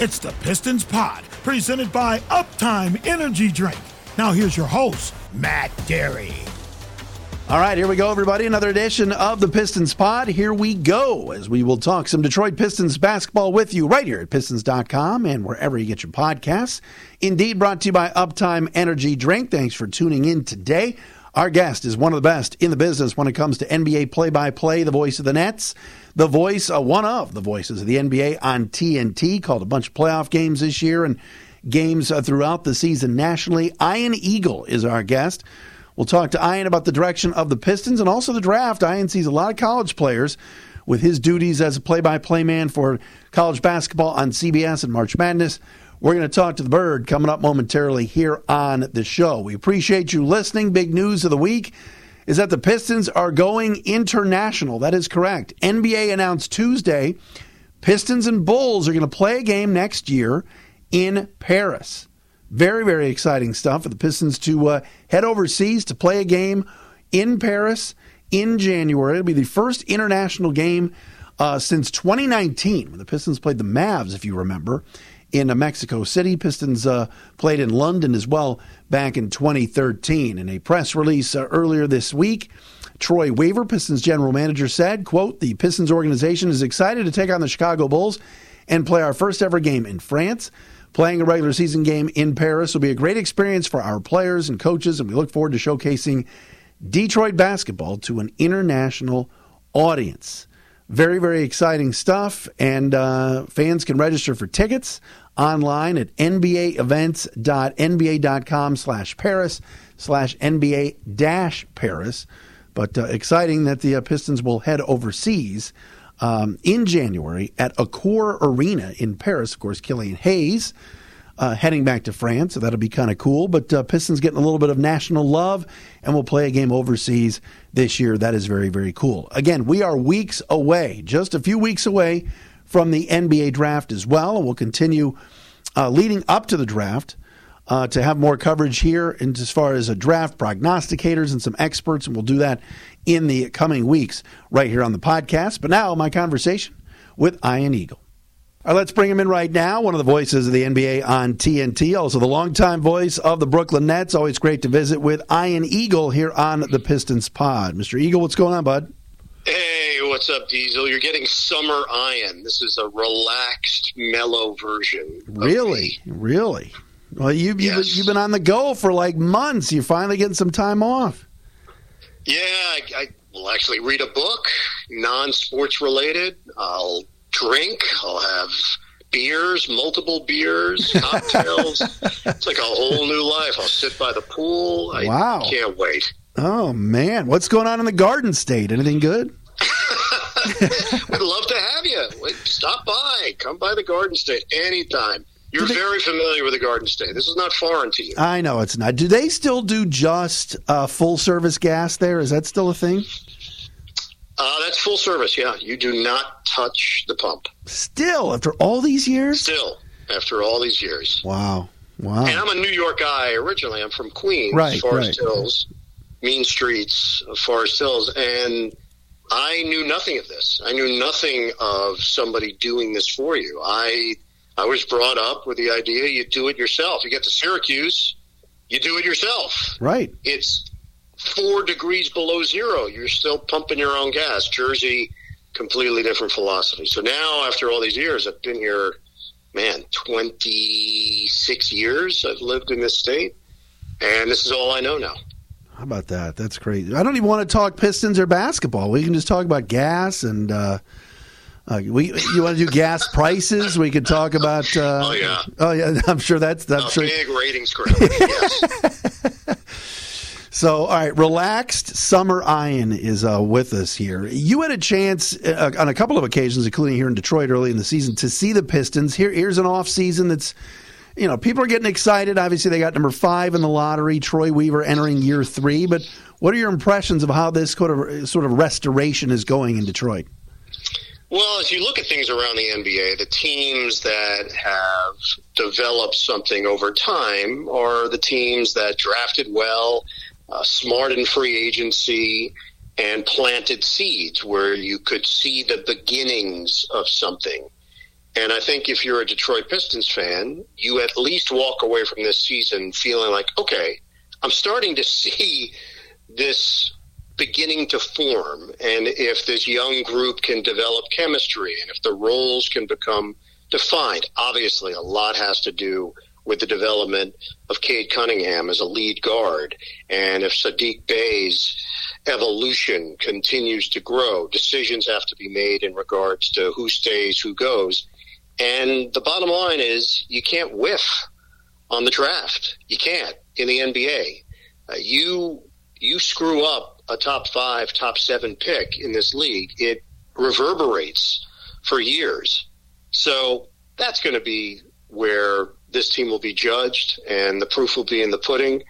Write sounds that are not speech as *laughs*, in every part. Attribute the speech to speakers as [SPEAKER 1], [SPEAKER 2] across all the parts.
[SPEAKER 1] It's the Pistons Pod, presented by Uptime Energy Drink. Now here's your host, Matt Dery.
[SPEAKER 2] All right, here we go, everybody. Another edition of the Pistons Pod. Here we go as we will talk some Detroit Pistons basketball with you right here at Pistons.com and wherever you get your podcasts. Indeed, brought to you by Uptime Energy Drink. Thanks for tuning in today. Our guest is one of the best in the business when it comes to NBA play by play, the voice of the Nets, the voice, uh, one of the voices of the NBA on TNT, called a bunch of playoff games this year and games uh, throughout the season nationally. Ian Eagle is our guest. We'll talk to Ian about the direction of the Pistons and also the draft. Ian sees a lot of college players with his duties as a play by play man for college basketball on CBS and March Madness. We're going to talk to the bird coming up momentarily here on the show. We appreciate you listening. Big news of the week is that the Pistons are going international. That is correct. NBA announced Tuesday Pistons and Bulls are going to play a game next year in Paris. Very, very exciting stuff for the Pistons to uh, head overseas to play a game in Paris in January. It'll be the first international game uh, since 2019 when the Pistons played the Mavs, if you remember, in Mexico City. Pistons uh, played in London as well back in 2013. In a press release uh, earlier this week, Troy Weaver, Pistons general manager, said, quote, the Pistons organization is excited to take on the Chicago Bulls and play our first ever game in France. Playing a regular season game in Paris will be a great experience for our players and coaches, and we look forward to showcasing Detroit basketball to an international audience. Very, very exciting stuff. And uh, fans can register for tickets online at nbaevents.nba.com slash Paris slash NBA dash Paris. But uh, exciting that the uh, Pistons will head overseas um, in January at Accor Arena in Paris. Of course, Killian Hayes uh, heading back to France, so that'll be kind of cool. But uh, Pistons getting a little bit of national love, and we'll play a game overseas this year. That is very, very cool. Again, we are weeks away, just a few weeks away from the NBA draft as well, and we'll continue uh, leading up to the draft. Uh, to have more coverage here and as far as a draft prognosticators and some experts, and we'll do that in the coming weeks right here on the podcast. But now, my conversation with Ian Eagle. All right, let's bring him in right now. One of the voices of the NBA on TNT, also the longtime voice of the Brooklyn Nets. Always great to visit with Ian Eagle here on the Pistons Pod. Mr. Eagle, what's going on, bud?
[SPEAKER 3] Hey, what's up, Diesel? You're getting summer Ian. This is a relaxed, mellow version.
[SPEAKER 2] Really, really. Well, you've yes. you've been on the go for like months. You're finally getting some time off.
[SPEAKER 3] Yeah, I, I will actually read a book, non-sports related. I'll drink. I'll have beers, multiple beers, *laughs* cocktails. it's like a whole new life. I'll sit by the pool. I
[SPEAKER 2] wow.
[SPEAKER 3] can't wait.
[SPEAKER 2] Oh, man. What's going on in the Garden State? Anything good? *laughs* *laughs*
[SPEAKER 3] We'd love to have you. Stop by. Come by the Garden State anytime. You're they, very familiar with the Garden State. This is not foreign to you.
[SPEAKER 2] I know it's not. Do they still do just uh, full service gas there? Is that still a thing?
[SPEAKER 3] Uh, that's full service. Yeah, you do not touch the pump.
[SPEAKER 2] Still, after all these years.
[SPEAKER 3] Still, after all these years.
[SPEAKER 2] Wow, wow.
[SPEAKER 3] And I'm a New York guy originally. I'm from Queens,
[SPEAKER 2] right,
[SPEAKER 3] Forest
[SPEAKER 2] right.
[SPEAKER 3] Hills, mean streets Forest Hills, and I knew nothing of this. I knew nothing of somebody doing this for you. I I was brought up with the idea you do it yourself. You get to Syracuse, you do it yourself.
[SPEAKER 2] Right.
[SPEAKER 3] It's four degrees below zero, you're still pumping your own gas. Jersey, completely different philosophy. So now, after all these years, I've been here, man, 26 years I've lived in this state, and this is all I know now.
[SPEAKER 2] How about that? That's crazy. I don't even want to talk Pistons or basketball. We can just talk about gas and. Uh, uh, we you want to do gas *laughs* prices? We could talk about.
[SPEAKER 3] Uh, oh yeah.
[SPEAKER 2] Oh yeah. *laughs* I'm sure that's. I'm
[SPEAKER 3] a
[SPEAKER 2] sure.
[SPEAKER 3] Big ratings grab. yes. *laughs*
[SPEAKER 2] So, all right, relaxed summer Ian is uh, with us here. You had a chance uh, on a couple of occasions, including here in Detroit early in the season, to see the Pistons. Here, here's an off season that's, you know, people are getting excited. Obviously, they got number five in the lottery. Troy Weaver entering year three. But what are your impressions of how this sort of sort of restoration is going in Detroit?
[SPEAKER 3] Well, as you look at things around the NBA, the teams that have developed something over time are the teams that drafted well uh, smart and free agency and planted seeds where you could see the beginnings of something. And I think if you're a Detroit Pistons fan, you at least walk away from this season feeling like, okay, I'm starting to *laughs* see this beginning to form. And if this young group can develop chemistry and if the roles can become defined, obviously a lot has to do with the development of Cade Cunningham as a lead guard. And if Sadiq Bey's evolution continues to grow, decisions have to be made in regards to who stays, who goes. And the bottom line is you can't whiff on the draft. You can't in the NBA. Uh, you you screw up a top five, top seven pick in this league, it reverberates for years. So that's going to be where this team will be judged, and the proof will be in the pudding.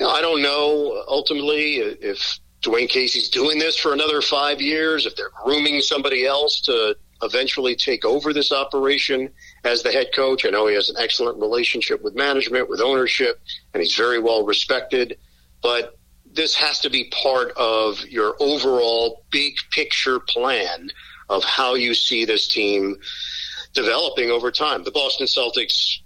[SPEAKER 3] Know, I don't know ultimately if Dwane Casey's doing this for another five years, if they're grooming somebody else to eventually take over this operation as the head coach. I know he has an excellent relationship with management, with ownership, and he's very well respected. But this has to be part of your overall big picture plan of how you see this team developing over time. The Boston Celtics,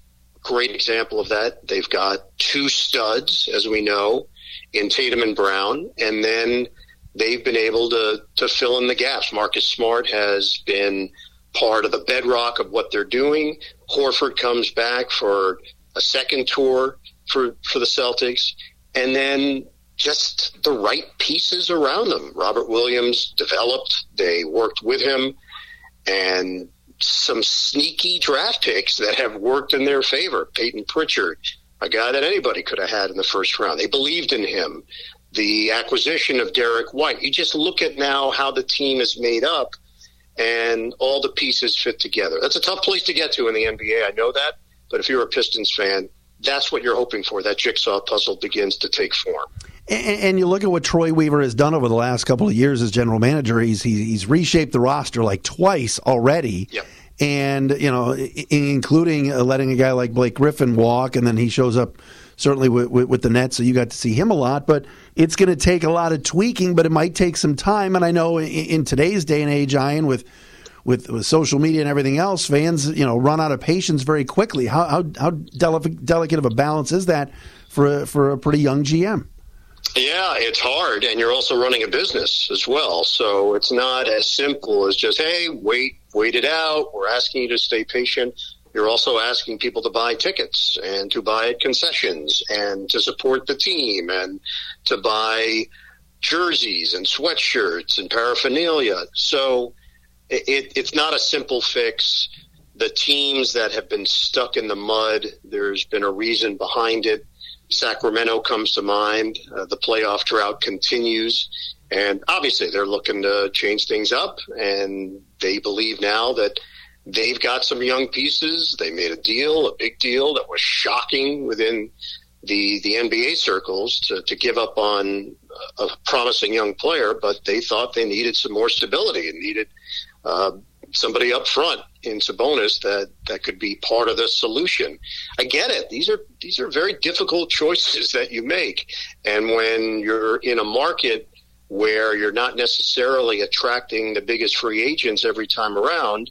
[SPEAKER 3] great example of that. They've got two studs, as we know, in Tatum and Brown, and then they've been able to to fill in the gaps. Marcus Smart has been part of the bedrock of what they're doing. Horford comes back for a second tour for for the Celtics, and then just the right pieces around them. Robert Williams developed, they worked with him, and some sneaky draft picks that have worked in their favor. Payton Pritchard, a guy that anybody could have had in the first round. They believed in him. The acquisition of Derrick White. You just look at now how the team is made up and all the pieces fit together. That's a tough place to get to in the NBA. I know that. But if you're a Pistons fan, that's what you're hoping for. That jigsaw puzzle begins to take form.
[SPEAKER 2] And, and, you look at what Troy Weaver has done over the last couple of years as general manager. He's he's, reshaped the roster like twice already.
[SPEAKER 3] Yep.
[SPEAKER 2] And you know, including uh, letting a guy like Blake Griffin walk, and then he shows up certainly with, with, with the Nets, so you got to see him a lot. But it's going to take a lot of tweaking, but it might take some time. And I know in, in today's day and age, Ian, with with, with social media and everything else, fans you know run out of patience very quickly. How how, how delicate of a balance is that for a, for a pretty young GM?
[SPEAKER 3] Yeah, it's hard, and you're also running a business as well. So it's not as simple as just, hey, wait, wait it out. We're asking you to stay patient. You're also asking people to buy tickets and to buy concessions and to support the team and to buy jerseys and sweatshirts and paraphernalia. So it, it's not a simple fix. The teams that have been stuck in the mud, there's been a reason behind it Sacramento comes to mind. Uh, the playoff drought continues. And obviously, they're looking to change things up. And they believe now that they've got some young pieces. They made a deal, a big deal that was shocking within the, the NBA circles to, to give up on a promising young player, but they thought they needed some more stability and needed uh, somebody up front in Sabonis that that could be part of the solution. I get it. These are these are very difficult choices that you make, and when you're in a market where you're not necessarily attracting the biggest free agents every time around,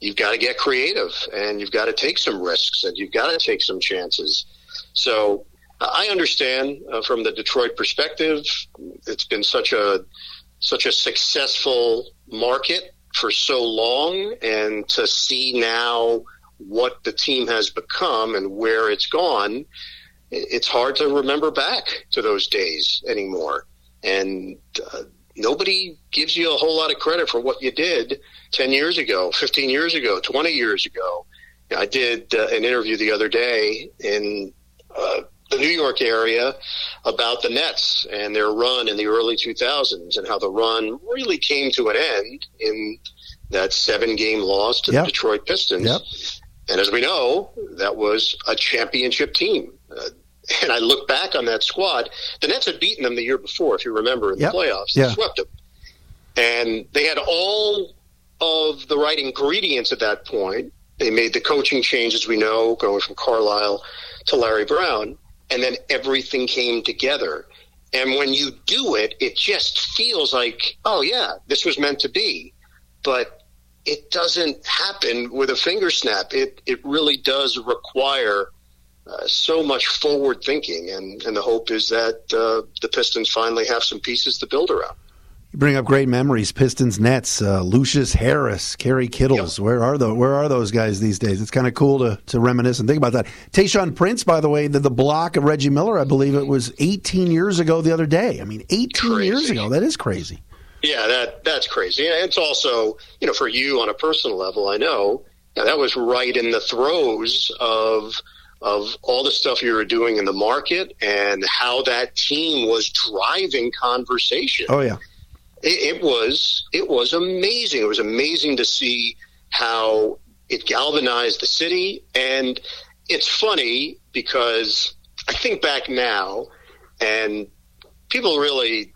[SPEAKER 3] you've got to get creative and you've got to take some risks and you've got to take some chances. So I understand uh, from the Detroit perspective, it's been such a such a successful market for so long and to see now what the team has become and where it's gone, it's hard to remember back to those days anymore. And uh, nobody gives you a whole lot of credit for what you did 10 years ago, 15 years ago, 20 years ago. I did uh, an interview the other day in uh, the New York area about the Nets and their run in the early 2000s and how the run really came to an end in that seven game loss to yep. the Detroit Pistons.
[SPEAKER 2] Yep.
[SPEAKER 3] And as we know, that was a championship team. Uh, and I look back on that squad. The Nets had beaten them the year before, if you remember, in yep. the playoffs. They yeah. swept them. And they had all of the right ingredients at that point. They made the coaching changes we know, going from Carlisle to Larry Brown and then everything came together. And when you do it, it just feels like, oh yeah, this was meant to be. But it doesn't happen with a finger snap. It it really does require uh, so much forward thinking, and, and the hope is that uh, the Pistons finally have some pieces to build around.
[SPEAKER 2] You bring up great memories. Pistons Nets, uh, Lucious Harris, Kerry Kittles. Yep. Where are the Where are those guys these days? It's kind of cool to, to reminisce and think about that. Tayshaun Prince, by the way, the, the block of Reggie Miller. I believe it was 18 years ago the other day. I mean, 18 crazy. years ago. That is crazy.
[SPEAKER 3] Yeah, that that's crazy. And it's also, you know, for you on a personal level, I know that was right in the throes of of all the stuff you were doing in the market and how that team was driving conversation.
[SPEAKER 2] Oh yeah,
[SPEAKER 3] it, it was it was amazing. It was amazing to see how it galvanized the city, and it's funny because I think back now, and people really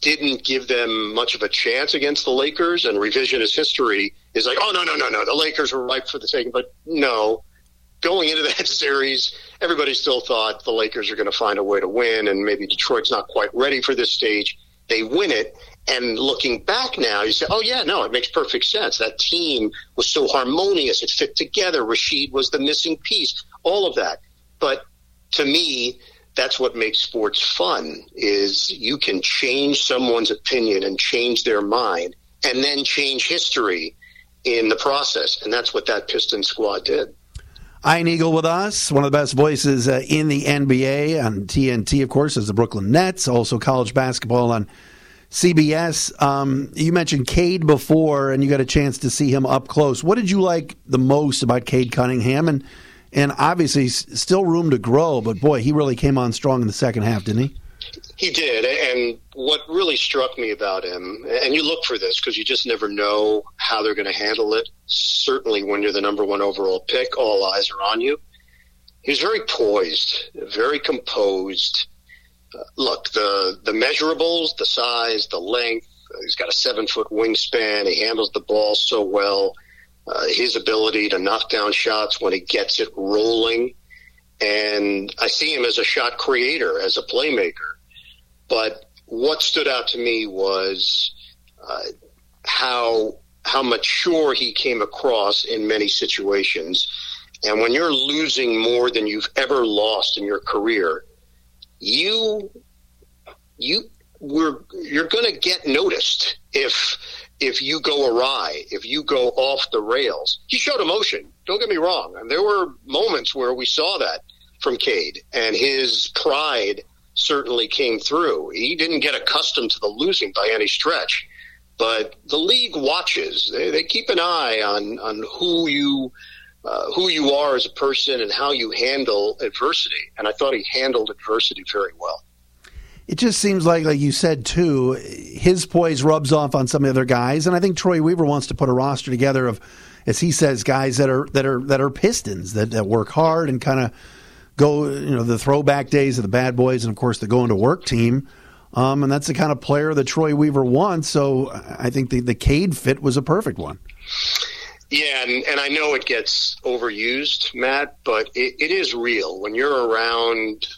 [SPEAKER 3] didn't give them much of a chance against the Lakers, and revisionist history is like, oh no no no no, the Lakers were ripe for the taking, but no going into that *laughs* series, everybody still thought the Lakers are going to find a way to win, and maybe Detroit's not quite ready for this stage. They win it, and looking back now, you say, "Oh yeah, no, it makes perfect sense. That team was so harmonious; it fit together. Rasheed was the missing piece. All of that." But to me, that's what makes sports fun: is you can change someone's opinion and change their mind, and then change history in the process. And that's what that Piston squad did.
[SPEAKER 2] Ian Eagle with us, one of the best voices uh, in the NBA on TNT, of course, is the Brooklyn Nets, also college basketball on CBS. Um, you mentioned Cade before, and you got a chance to see him up close. What did you like the most about Cade Cunningham? And and obviously, still room to grow, but boy, he really came on strong in the second half, didn't he?
[SPEAKER 3] He did, and what really struck me about him, and you look for this because you just never know how they're going to handle it. Certainly, when you're the number one overall pick, all eyes are on you. He was very poised, very composed. Look, the the measurables, the size, the length. Uh, he's got a seven foot wingspan. He handles the ball so well. Uh, his ability to knock down shots when he gets it rolling. And I see him as a shot creator, as a playmaker. But what stood out to me was uh, how how mature he came across in many situations. And when you're losing more than you've ever lost in your career, you you were you're going to get noticed if if you go awry, if you go off the rails. He showed emotion. Don't get me wrong. And there were moments where we saw that from Cade and his pride certainly came through. He didn't get accustomed to the losing by any stretch, but the league watches. They, they keep an eye on on who you uh, who you are as a person and how you handle adversity. And I thought he handled adversity very well.
[SPEAKER 2] It just seems like, like you said too, his poise rubs off on some of the other guys, and I think Troy Weaver wants to put a roster together of, as he says, guys that are that are that are Pistons that, that work hard and kind of go, you know, the throwback days of the bad boys and, of course, the going to work team. Um, and that's the kind of player that Troy Weaver wants. So I think the, the Cade fit was a perfect one.
[SPEAKER 3] Yeah, and, and I know it gets overused, Matt, but it, it is real. When you're around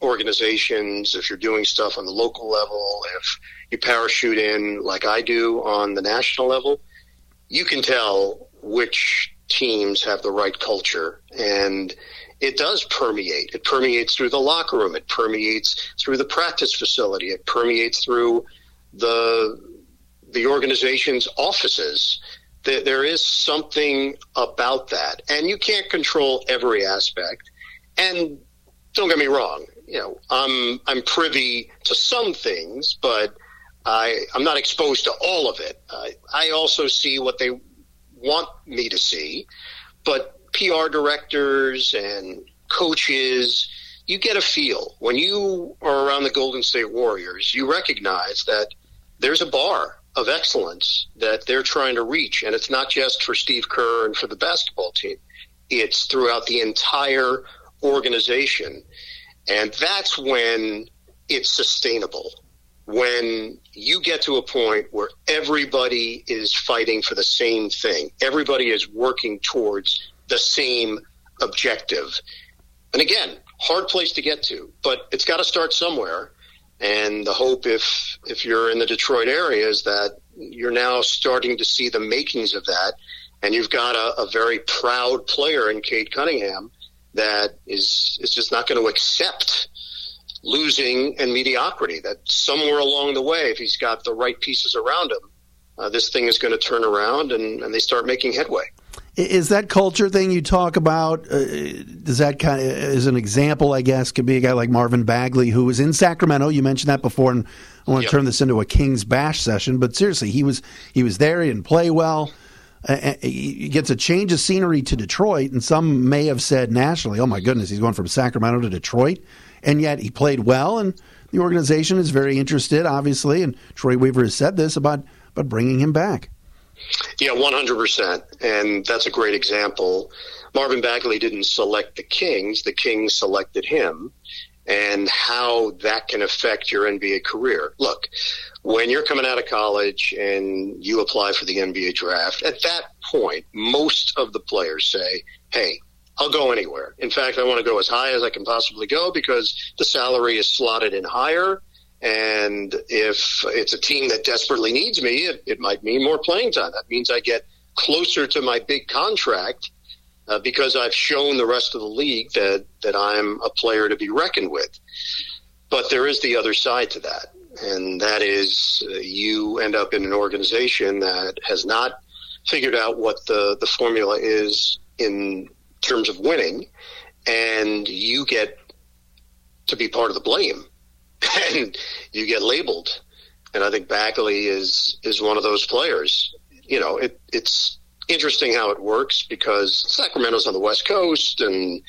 [SPEAKER 3] organizations, if you're doing stuff on the local level, if you parachute in like I do on the national level, you can tell which teams have the right culture. And it does permeate. It permeates through the locker room. It permeates through the practice facility. It permeates through the the organization's offices. There is something about that, and you can't control every aspect. And don't get me wrong, you know, I'm I'm privy to some things, but I I'm not exposed to all of it. I, I also see what they want me to see, but PR directors and coaches, you get a feel. When you are around the Golden State Warriors, you recognize that there's a bar of excellence that they're trying to reach. And it's not just for Steve Kerr and for the basketball team, it's throughout the entire organization. And that's when it's sustainable. When you get to a point where everybody is fighting for the same thing, everybody is working towards the same objective. And again, hard place to get to, but it's got to start somewhere. And the hope, if if you're in the Detroit area, is that you're now starting to see the makings of that. And you've got a, a very proud player in Cade Cunningham that is, is just not going to accept losing and mediocrity. That somewhere along the way, if he's got the right pieces around him, uh, this thing is going to turn around and, and they start making headway.
[SPEAKER 2] Is that culture thing you talk about? Uh, does that kind of, as an example, I guess, could be a guy like Marvin Bagley, who was in Sacramento. You mentioned that before, and I want to yep. turn this into a Kings Bash session. But seriously, he was he was there. He didn't play well. Uh, he gets a change of scenery to Detroit, and some may have said nationally, "Oh my goodness, he's going from Sacramento to Detroit," and yet he played well, and the organization is very interested, obviously. And Troy Weaver has said this about about bringing him back.
[SPEAKER 3] Yeah, 100%. And that's a great example. Marvin Bagley didn't select the Kings, the Kings selected him, and how that can affect your NBA career. Look, when you're coming out of college and you apply for the NBA draft, at that point, most of the players say, hey, I'll go anywhere. In fact, I want to go as high as I can possibly go because the salary is slotted in higher and if it's a team that desperately needs me, it, it might mean more playing time. That means I get closer to my big contract uh, because I've shown the rest of the league that, that I'm a player to be reckoned with. But there is the other side to that. And that is uh, you end up in an organization that has not figured out what the, the formula is in terms of winning. And you get to be part of the blame and you get labeled. And I think Bagley is is one of those players. You know, it, it's interesting how it works because Sacramento's on the West Coast, and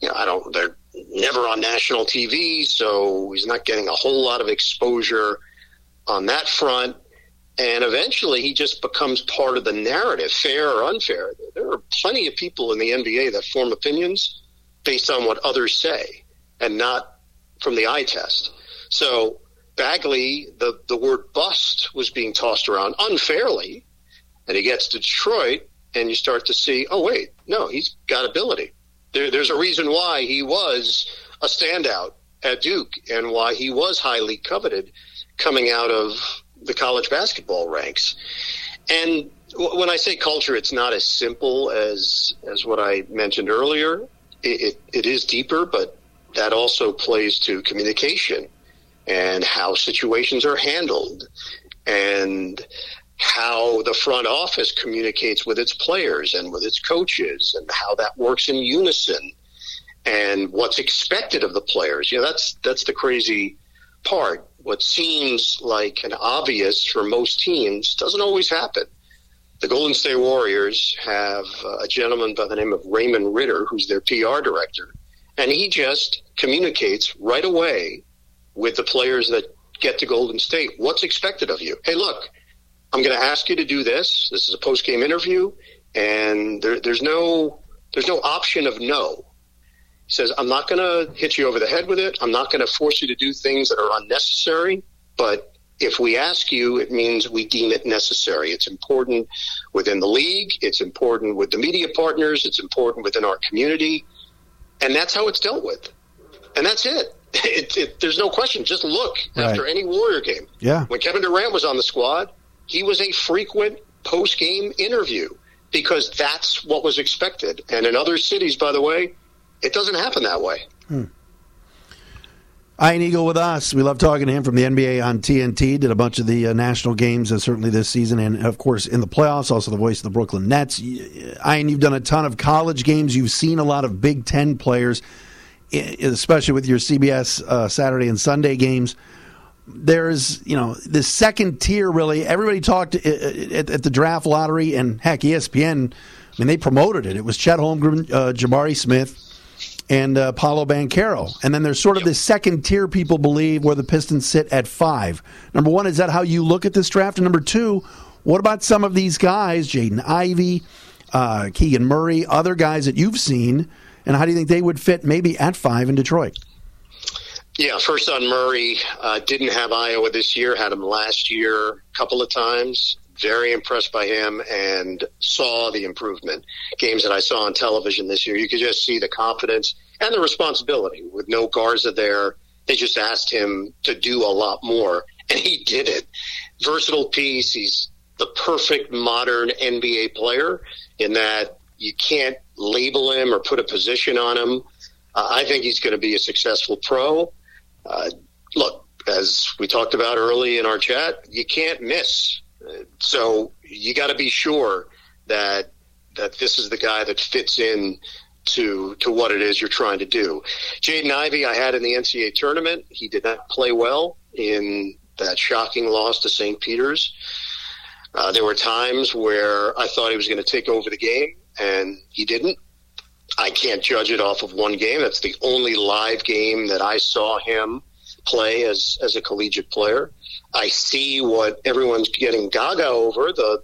[SPEAKER 3] you know, I don't. They're never on national TV, so he's not getting a whole lot of exposure on that front. And eventually, he just becomes part of the narrative, fair or unfair. There are plenty of people in the NBA that form opinions based on what others say, and not from the eye test. So Bagley, the, the word bust was being tossed around unfairly. And he gets to Detroit, and you start to see, oh, wait, no, he's got ability. There, there's a reason why he was a standout at Duke and why he was highly coveted coming out of the college basketball ranks. And when I say culture, it's not as simple as as what I mentioned earlier. It, it, it is deeper, but that also plays to communication and how situations are handled and how the front office communicates with its players and with its coaches and how that works in unison and what's expected of the players. You know, that's that's the crazy part. What seems like an obvious for most teams doesn't always happen. The Golden State Warriors have uh, a gentleman by the name of Raymond Ridder, who's their PR director, and he just communicates right away with the players that get to Golden State. What's expected of you? Hey, look, I'm going to ask you to do this. This is a post game interview, and there, there's no there's no option of no. He says, I'm not going to hit you over the head with it. I'm not going to force you to do things that are unnecessary. But if we ask you, it means we deem it necessary. It's important within the league. It's important with the media partners. It's important within our community. And that's how it's dealt with. And that's it. It, it, there's no question. Just look right. after any Warrior game.
[SPEAKER 2] Yeah.
[SPEAKER 3] When Kevin Durant was on the squad, he was a frequent post game interview because that's what was expected. And in other cities, by the way, it doesn't happen that way. Hmm.
[SPEAKER 2] Ian Eagle with us. We love talking to him from the NBA on TNT. Did a bunch of the uh, national games, uh, certainly this season, and of course in the playoffs. Also, the voice of the Brooklyn Nets. Ian, you've done a ton of college games. You've seen a lot of Big Ten players especially with your CBS uh, Saturday and Sunday games. There's, you know, the second tier really. Everybody talked uh, at, at, the draft lottery, and heck, ESPN. I mean, they promoted it. It was Chet Holmgren, uh, Jabari Smith, and uh, Paolo Banchero. And then there's sort of this second tier people believe where the Pistons sit at five. Number one, is that how you look at this draft? And number two, what about some of these guys, Jaden Ivey, uh, Keegan Murray, other guys that you've seen and how do you think they would fit maybe at five in Detroit?
[SPEAKER 3] Yeah, first on Murray, uh, didn't have Iowa this year, had him last year a couple of times. Very impressed by him and saw the improvement. Games that I saw on television this year, you could just see the confidence and the responsibility. With no Garza there, they just asked him to do a lot more, and he did it. versatile piece. He's the perfect modern NBA player in that you can't label him or put a position on him. Uh, I think he's going to be a successful pro. Uh, look, as we talked about early in our chat, you can't miss. So you got to be sure that that this is the guy that fits in to to what it is you're trying to do. Jaden Ivey, I had in the NCAA tournament. He did not play well in that shocking loss to St. Peter's. Uh, there were times where I thought he was going to take over the game, and he didn't. I can't judge it off of one game. That's the only live game that I saw him play as as a collegiate player. I see what everyone's getting gaga over the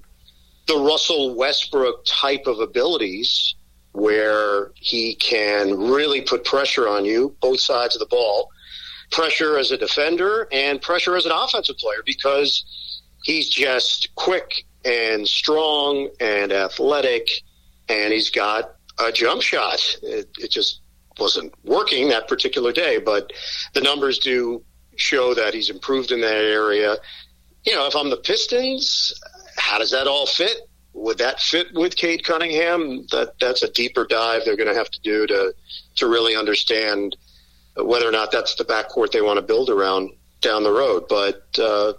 [SPEAKER 3] the Russell Westbrook type of abilities where he can really put pressure on you, both sides of the ball, pressure as a defender and pressure as an offensive player because he's just quick and strong and athletic and he's got a jump shot. It, it just wasn't working that particular day, but the numbers do show that he's improved in that area. You know, if I'm the Pistons, how does that all fit? Would that fit with Cade Cunningham? That that's a deeper dive they're going to have to do to to really understand whether or not that's the backcourt they want to build around down the road. But uh,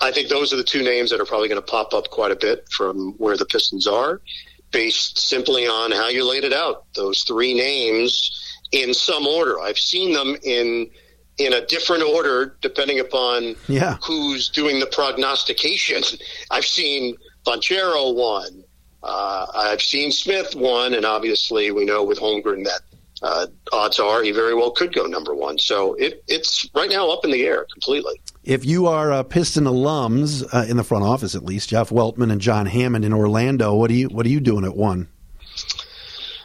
[SPEAKER 3] I think those are the two names that are probably going to pop up quite a bit from where the Pistons are based simply on how you laid it out. Those three names in some order. I've seen them in in a different order depending upon
[SPEAKER 2] yeah.
[SPEAKER 3] who's doing the prognostication. *laughs* I've seen Banchero one. Uh, I've seen Smith one, and obviously we know with Holmgren that uh, odds are he very well could go number one. So it, it's right now up in the air completely.
[SPEAKER 2] If you are uh, Piston alums uh, in the front office, at least Jeff Weltman and John Hammond in Orlando, what are you what are you doing at one?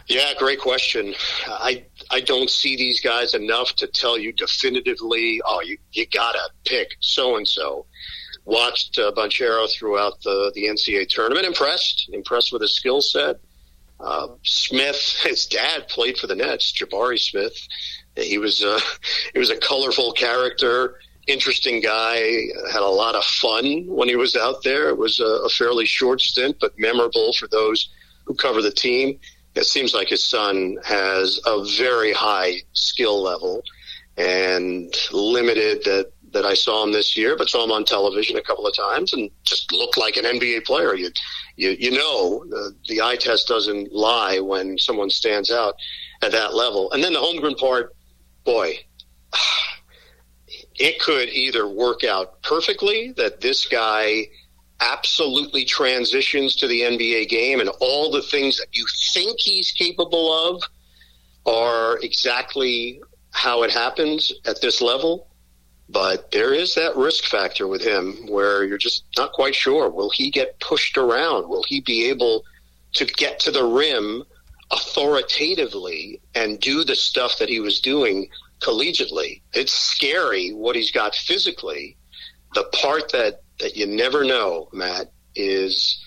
[SPEAKER 3] Yeah, great question. I I don't see these guys enough to tell you definitively. Oh, you you gotta pick so and so. Watched uh, Banchero throughout the the NCAA tournament. Impressed, impressed with his skill set. Uh, Smith, *laughs* his dad played for the Nets. Jabari Smith. He was uh, *laughs* he was a colorful character interesting guy, had a lot of fun when he was out there. It was a, a fairly short stint, but memorable for those who cover the team. It seems like his son has a very high skill level and limited that that I saw him this year, but saw him on television a couple of times and just looked like an NBA player. You you, you know the, the eye test doesn't lie when someone stands out at that level. And then the Holmgren part, boy, it could either work out perfectly that this guy absolutely transitions to the NBA game and all the things that you think he's capable of are exactly how it happens at this level. But there is that risk factor with him where you're just not quite sure. Will he get pushed around? Will he be able to get to the rim authoritatively and do the stuff that he was doing collegiately. It's scary what he's got physically. The part that, that you never know, Matt, is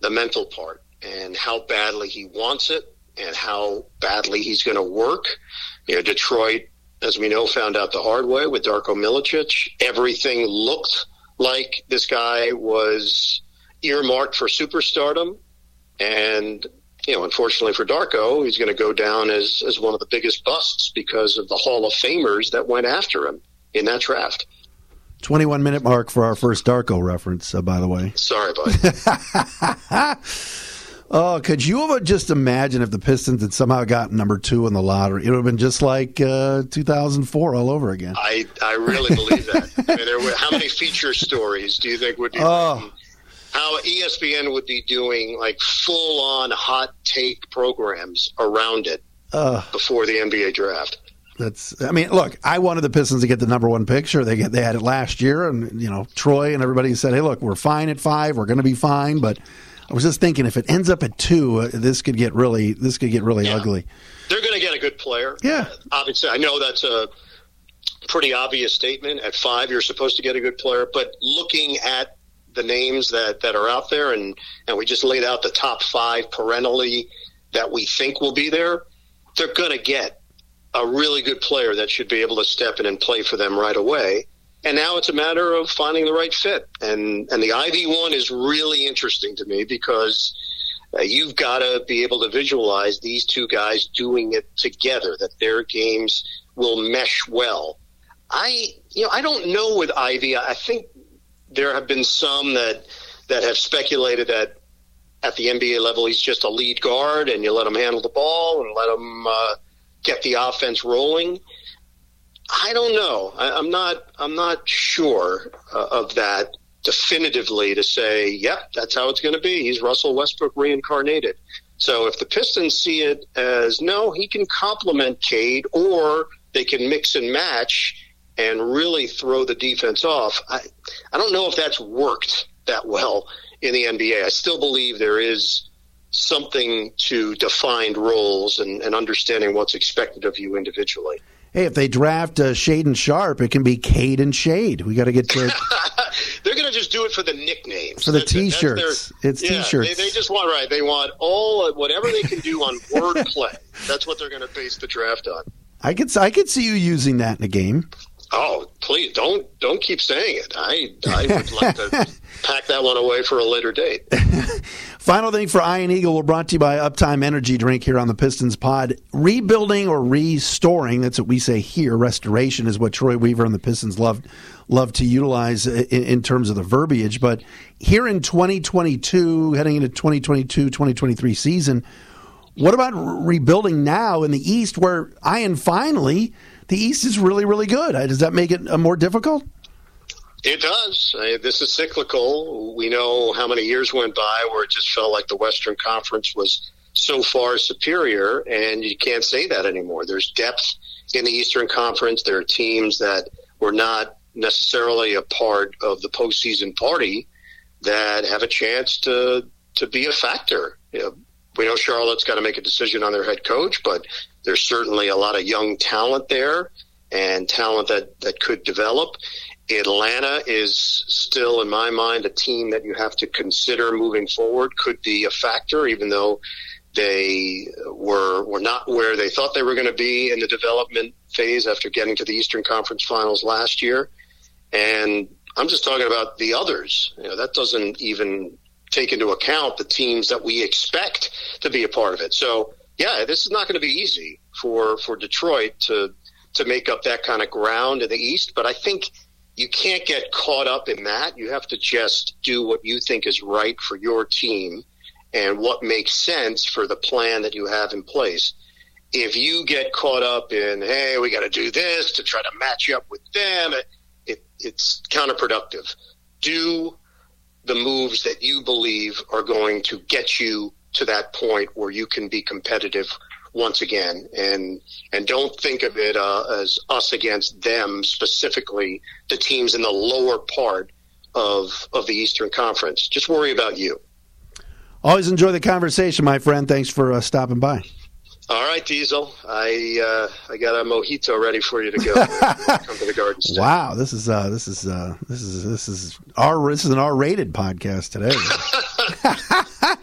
[SPEAKER 3] the mental part and how badly he wants it and how badly he's going to work. You know, Detroit, as we know, found out the hard way with Darko Milicic. Everything looked like this guy was earmarked for superstardom. And you know, unfortunately for Darko, he's going to go down as, as one of the biggest busts because of the Hall of Famers that went after him in that draft.
[SPEAKER 2] 21 minute mark for our first Darko reference, uh, by the way.
[SPEAKER 3] Sorry, bud. *laughs*
[SPEAKER 2] oh, could you have just imagine if the Pistons had somehow gotten number two in the lottery? It would have been just like uh, 2004 all over again.
[SPEAKER 3] I, I really believe that. I mean, there were, how many feature stories do you think would be?
[SPEAKER 2] Oh
[SPEAKER 3] how ESPN would be doing like full on hot take programs around it uh, before the NBA draft.
[SPEAKER 2] That's. I mean, look. I wanted the Pistons to get the number one pick. Sure, they get they had it last year, and you know Troy and everybody said, "Hey, look, we're fine at five. We're going to be fine." But I was just thinking, if it ends up at two, uh, this could get really this could get really
[SPEAKER 3] yeah.
[SPEAKER 2] ugly.
[SPEAKER 3] They're going to get a good player.
[SPEAKER 2] Yeah,
[SPEAKER 3] uh, obviously, I know that's a pretty obvious statement. At five, you're supposed to get a good player, but looking at the names that, that are out there, and, and we just laid out the top five perennially that we think will be there, they're going to get a really good player that should be able to step in and play for them right away. and now it's a matter of finding the right fit. And and the Ivey one is really interesting to me because uh, you've got to be able to visualize these two guys doing it together, that their games will mesh well. I you know I don't know with Ivey. I think there have been some that that have speculated that at the NBA level he's just a lead guard and you let him handle the ball and let him uh, get the offense rolling. I don't know. I, am not. I'm not sure uh, of that definitively to say, yep, that's how it's going to be. He's Russell Westbrook reincarnated. So if the Pistons see it as no, he can complement Cade, or they can mix and match and really throw the defense off. I, I don't know if that's worked that well in the NBA. I still believe there is something to defined roles and, and understanding what's expected of you individually.
[SPEAKER 2] Hey, if they draft uh, Shaedon Sharpe, it can be Cade and Shade. We got to get to. *laughs*
[SPEAKER 3] They're going to just do it for the nicknames,
[SPEAKER 2] for the T-shirts. it's yeah, T-shirts.
[SPEAKER 3] They, they, just want right. They want all whatever they can do on *laughs* wordplay. That's what they're going to base the draft on.
[SPEAKER 2] I could I could see you using that in a game.
[SPEAKER 3] Oh, please don't don't keep saying it. I I would like to *laughs* pack that one away for a later date. *laughs*
[SPEAKER 2] Final thing for Ian Eagle, we're brought to you by Uptime Energy Drink here on the Pistons Pod. Rebuilding or restoring, that's what we say here. Restoration is what Troy Weaver and the Pistons love love to utilize in, in terms of the verbiage. But here in 2022, heading into 2022 2023 season, what about rebuilding now in the East where Ian finally the East is really, really good. Does that make it uh, more difficult?
[SPEAKER 3] It does. This is cyclical. We know how many years went by where it just felt like the Western Conference was so far superior, and you can't say that anymore. There's depth in the Eastern Conference. There are teams that were not necessarily a part of the postseason party that have a chance to to be a factor. You know, we know Charlotte's got to make a decision on their head coach, but there's certainly a lot of young talent there and talent that, that could develop. Atlanta is still, in my mind, a team that you have to consider moving forward. Could be a factor, even though they were were not where they thought they were going to be in the development phase after getting to the Eastern Conference Finals last year. And I'm just talking about the others. You know, that doesn't even take into account the teams that we expect to be a part of it. So yeah, this is not going to be easy for for Detroit to to make up that kind of ground in the East. But I think you can't get caught up in that. You have to just do what you think is right for your team and what makes sense for the plan that you have in place. If you get caught up in, hey, we got to do this to try to match up with them, it, it, it's counterproductive. Do the moves that you believe are going to get you to that point where you can be competitive once again. And and don't think of it uh, as us against them specifically the teams in the lower part of of the Eastern Conference. Just worry about you.
[SPEAKER 2] Always enjoy the conversation my friend. Thanks for uh, stopping by
[SPEAKER 3] all right, Diesel. I uh, I got a mojito ready for you to go. *laughs* Come to the garden. State.
[SPEAKER 2] Wow, this is uh, this is uh, this is this is R this is an R rated podcast today. *laughs*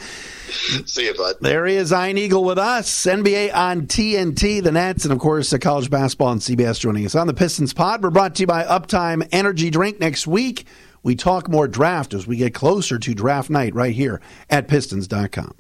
[SPEAKER 2] *laughs*
[SPEAKER 3] See you, bud.
[SPEAKER 2] There he is, Ian Eagle with us. NBA on TNT, the Nets, and of course, the college basketball on CBS joining us on the Pistons Pod. We're brought to you by Uptime Energy Drink. Next week, we talk more draft as we get closer to draft night right here at Pistons.com.